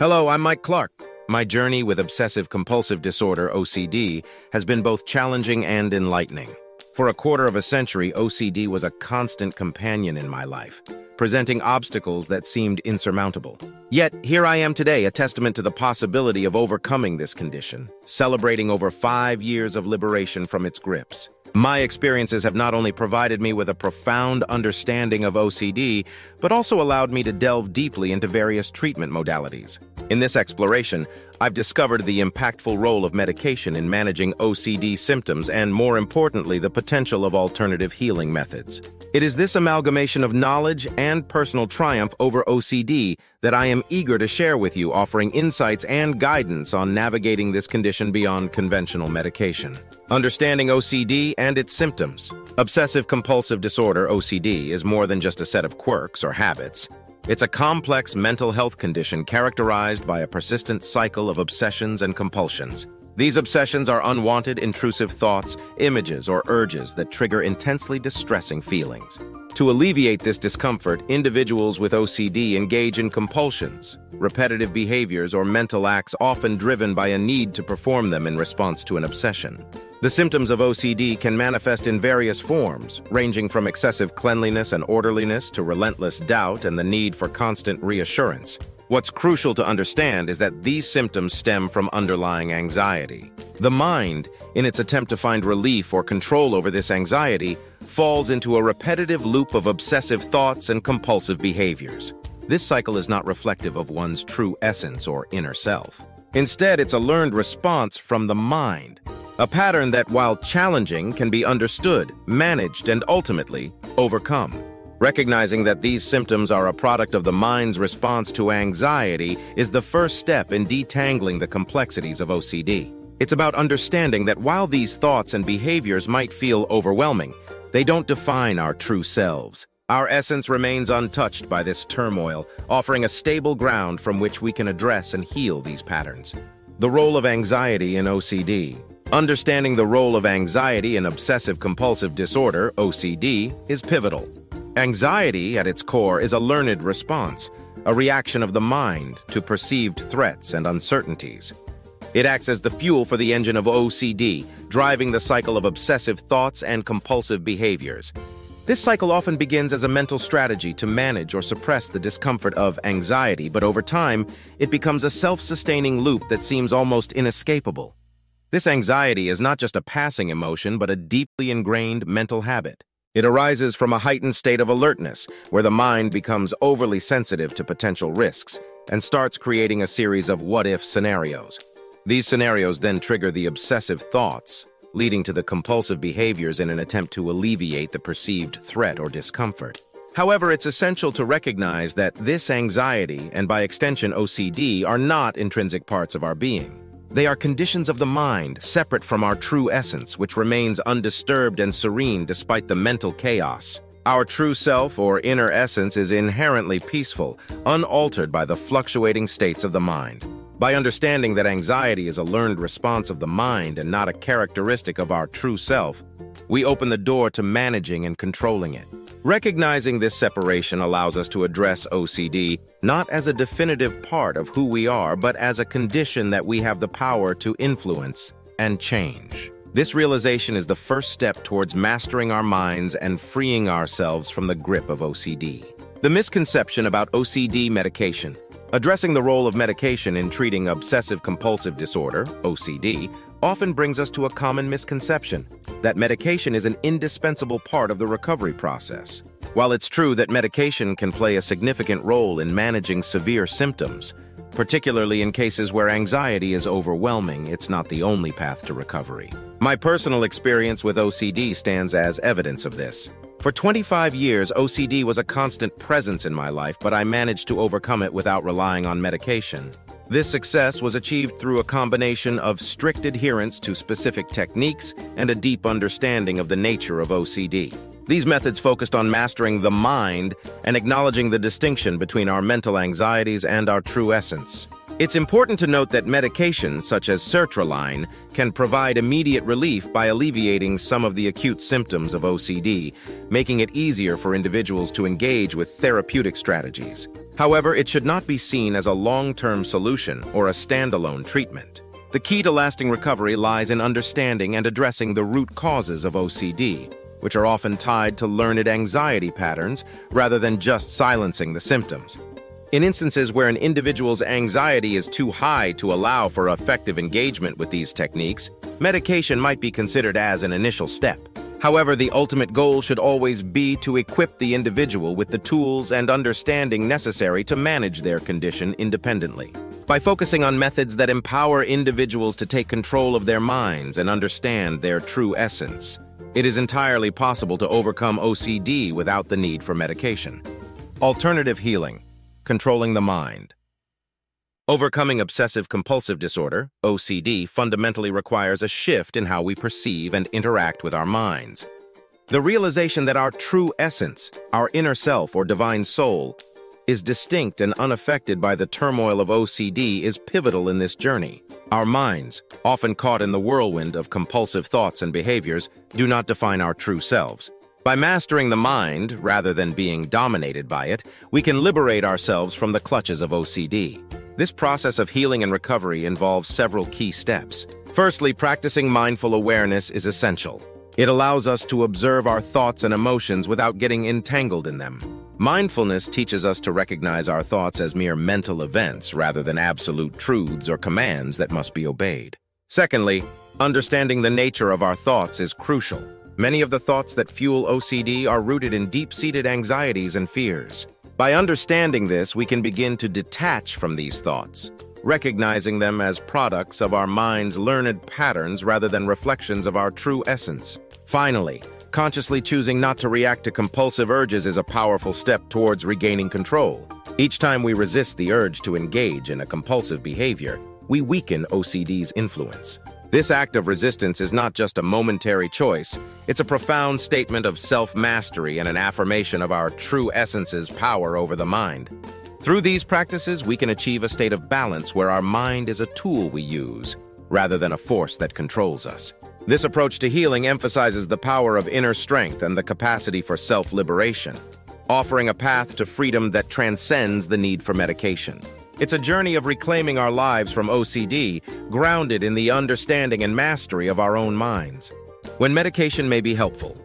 Hello, I'm Mike Clark. My journey with obsessive compulsive disorder, OCD, has been both challenging and enlightening. For a quarter of a century, OCD was a constant companion in my life, presenting obstacles that seemed insurmountable. Yet, here I am today, a testament to the possibility of overcoming this condition, celebrating over five years of liberation from its grips. My experiences have not only provided me with a profound understanding of OCD, but also allowed me to delve deeply into various treatment modalities. In this exploration, I've discovered the impactful role of medication in managing OCD symptoms and, more importantly, the potential of alternative healing methods. It is this amalgamation of knowledge and personal triumph over OCD that I am eager to share with you, offering insights and guidance on navigating this condition beyond conventional medication. Understanding OCD and its symptoms. Obsessive-compulsive disorder, OCD, is more than just a set of quirks or habits. It's a complex mental health condition characterized by a persistent cycle of obsessions and compulsions. These obsessions are unwanted, intrusive thoughts, images, or urges that trigger intensely distressing feelings. To alleviate this discomfort, individuals with OCD engage in compulsions, repetitive behaviors, or mental acts often driven by a need to perform them in response to an obsession. The symptoms of OCD can manifest in various forms, ranging from excessive cleanliness and orderliness to relentless doubt and the need for constant reassurance. What's crucial to understand is that these symptoms stem from underlying anxiety. The mind, in its attempt to find relief or control over this anxiety, falls into a repetitive loop of obsessive thoughts and compulsive behaviors. This cycle is not reflective of one's true essence or inner self. Instead, it's a learned response from the mind, a pattern that, while challenging, can be understood, managed, and ultimately overcome. Recognizing that these symptoms are a product of the mind's response to anxiety is the first step in detangling the complexities of OCD. It's about understanding that while these thoughts and behaviors might feel overwhelming, they don't define our true selves. Our essence remains untouched by this turmoil, offering a stable ground from which we can address and heal these patterns. The role of anxiety in OCD. Understanding the role of anxiety in obsessive-compulsive disorder, OCD, is pivotal. Anxiety, at its core, is a learned response, a reaction of the mind to perceived threats and uncertainties. It acts as the fuel for the engine of OCD, driving the cycle of obsessive thoughts and compulsive behaviors. This cycle often begins as a mental strategy to manage or suppress the discomfort of anxiety, but over time, it becomes a self-sustaining loop that seems almost inescapable. This anxiety is not just a passing emotion, but a deeply ingrained mental habit. It arises from a heightened state of alertness, where the mind becomes overly sensitive to potential risks and starts creating a series of what-if scenarios. These scenarios then trigger the obsessive thoughts, leading to the compulsive behaviors in an attempt to alleviate the perceived threat or discomfort. However, it's essential to recognize that this anxiety, and by extension OCD, are not intrinsic parts of our being. They are conditions of the mind, separate from our true essence, which remains undisturbed and serene despite the mental chaos. Our true self or inner essence is inherently peaceful, unaltered by the fluctuating states of the mind. By understanding that anxiety is a learned response of the mind and not a characteristic of our true self, we open the door to managing and controlling it. Recognizing this separation allows us to address OCD not as a definitive part of who we are, but as a condition that we have the power to influence and change. This realization is the first step towards mastering our minds and freeing ourselves from the grip of OCD. The misconception about OCD medication. Addressing the role of medication in treating obsessive-compulsive disorder, OCD, often brings us to a common misconception that medication is an indispensable part of the recovery process. While it's true that medication can play a significant role in managing severe symptoms, particularly in cases where anxiety is overwhelming, it's not the only path to recovery. My personal experience with OCD stands as evidence of this. For 25 years, OCD was a constant presence in my life, but I managed to overcome it without relying on medication. This success was achieved through a combination of strict adherence to specific techniques and a deep understanding of the nature of OCD. These methods focused on mastering the mind and acknowledging the distinction between our mental anxieties and our true essence. It's important to note that medications such as sertraline can provide immediate relief by alleviating some of the acute symptoms of OCD, making it easier for individuals to engage with therapeutic strategies. However, it should not be seen as a long-term solution or a standalone treatment. The key to lasting recovery lies in understanding and addressing the root causes of OCD, which are often tied to learned anxiety patterns rather than just silencing the symptoms. In instances where an individual's anxiety is too high to allow for effective engagement with these techniques, medication might be considered as an initial step. However, the ultimate goal should always be to equip the individual with the tools and understanding necessary to manage their condition independently. By focusing on methods that empower individuals to take control of their minds and understand their true essence, it is entirely possible to overcome OCD without the need for medication. Alternative healing, controlling the mind. Overcoming obsessive-compulsive disorder, OCD, fundamentally requires a shift in how we perceive and interact with our minds. The realization that our true essence, our inner self or divine soul, is distinct and unaffected by the turmoil of OCD is pivotal in this journey. Our minds, often caught in the whirlwind of compulsive thoughts and behaviors, do not define our true selves. By mastering the mind, rather than being dominated by it, we can liberate ourselves from the clutches of OCD. This process of healing and recovery involves several key steps. Firstly, practicing mindful awareness is essential. It allows us to observe our thoughts and emotions without getting entangled in them. Mindfulness teaches us to recognize our thoughts as mere mental events rather than absolute truths or commands that must be obeyed. Secondly, understanding the nature of our thoughts is crucial. Many of the thoughts that fuel OCD are rooted in deep-seated anxieties and fears. By understanding this, we can begin to detach from these thoughts, recognizing them as products of our mind's learned patterns rather than reflections of our true essence. Finally, Consciously choosing not to react to compulsive urges is a powerful step towards regaining control. Each time we resist the urge to engage in a compulsive behavior, we weaken OCD's influence. This act of resistance is not just a momentary choice, it's a profound statement of self-mastery and an affirmation of our true essence's power over the mind. Through these practices, we can achieve a state of balance where our mind is a tool we use, rather than a force that controls us. This approach to healing emphasizes the power of inner strength and the capacity for self-liberation, offering a path to freedom that transcends the need for medication. It's a journey of reclaiming our lives from OCD, grounded in the understanding and mastery of our own minds. When medication may be helpful.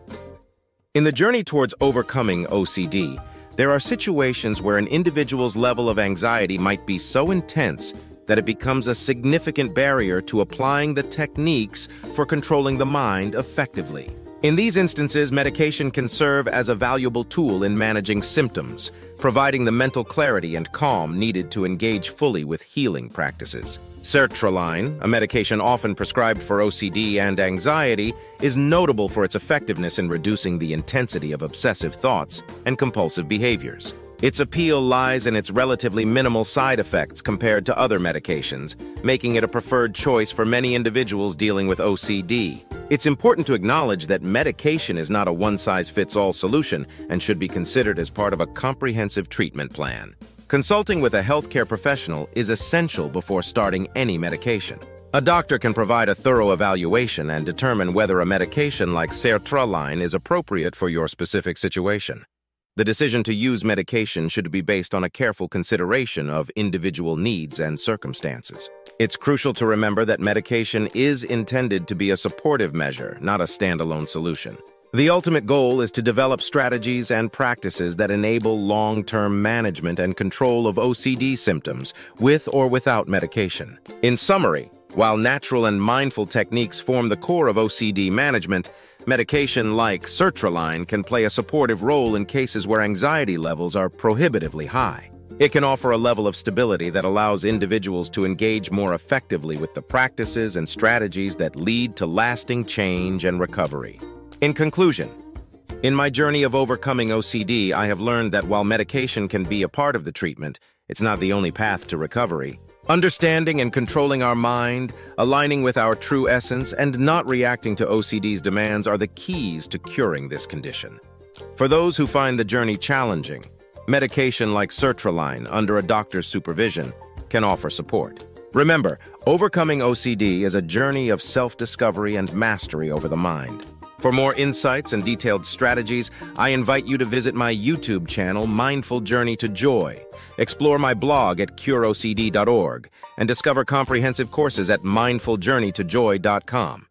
In the journey towards overcoming OCD, there are situations where an individual's level of anxiety might be so intense that it becomes a significant barrier to applying the techniques for controlling the mind effectively. In these instances, medication can serve as a valuable tool in managing symptoms, providing the mental clarity and calm needed to engage fully with healing practices. Sertraline, a medication often prescribed for OCD and anxiety, is notable for its effectiveness in reducing the intensity of obsessive thoughts and compulsive behaviors. Its appeal lies in its relatively minimal side effects compared to other medications, making it a preferred choice for many individuals dealing with OCD. It's important to acknowledge that medication is not a one-size-fits-all solution and should be considered as part of a comprehensive treatment plan. Consulting with a healthcare professional is essential before starting any medication. A doctor can provide a thorough evaluation and determine whether a medication like sertraline is appropriate for your specific situation. The decision to use medication should be based on a careful consideration of individual needs and circumstances. It's crucial to remember that medication is intended to be a supportive measure, not a standalone solution. The ultimate goal is to develop strategies and practices that enable long-term management and control of OCD symptoms, with or without medication. In summary, while natural and mindful techniques form the core of OCD management, Medication like sertraline can play a supportive role in cases where anxiety levels are prohibitively high. It can offer a level of stability that allows individuals to engage more effectively with the practices and strategies that lead to lasting change and recovery. In conclusion, in my journey of overcoming OCD, I have learned that while medication can be a part of the treatment, it's not the only path to recovery. Understanding and controlling our mind, aligning with our true essence, and not reacting to OCD's demands are the keys to curing this condition. For those who find the journey challenging, medication like sertraline under a doctor's supervision can offer support. Remember, overcoming OCD is a journey of self-discovery and mastery over the mind. For more insights and detailed strategies, I invite you to visit my YouTube channel, Mindful Journey to Joy, explore my blog at cureocd.org, and discover comprehensive courses at mindfuljourneytojoy.com.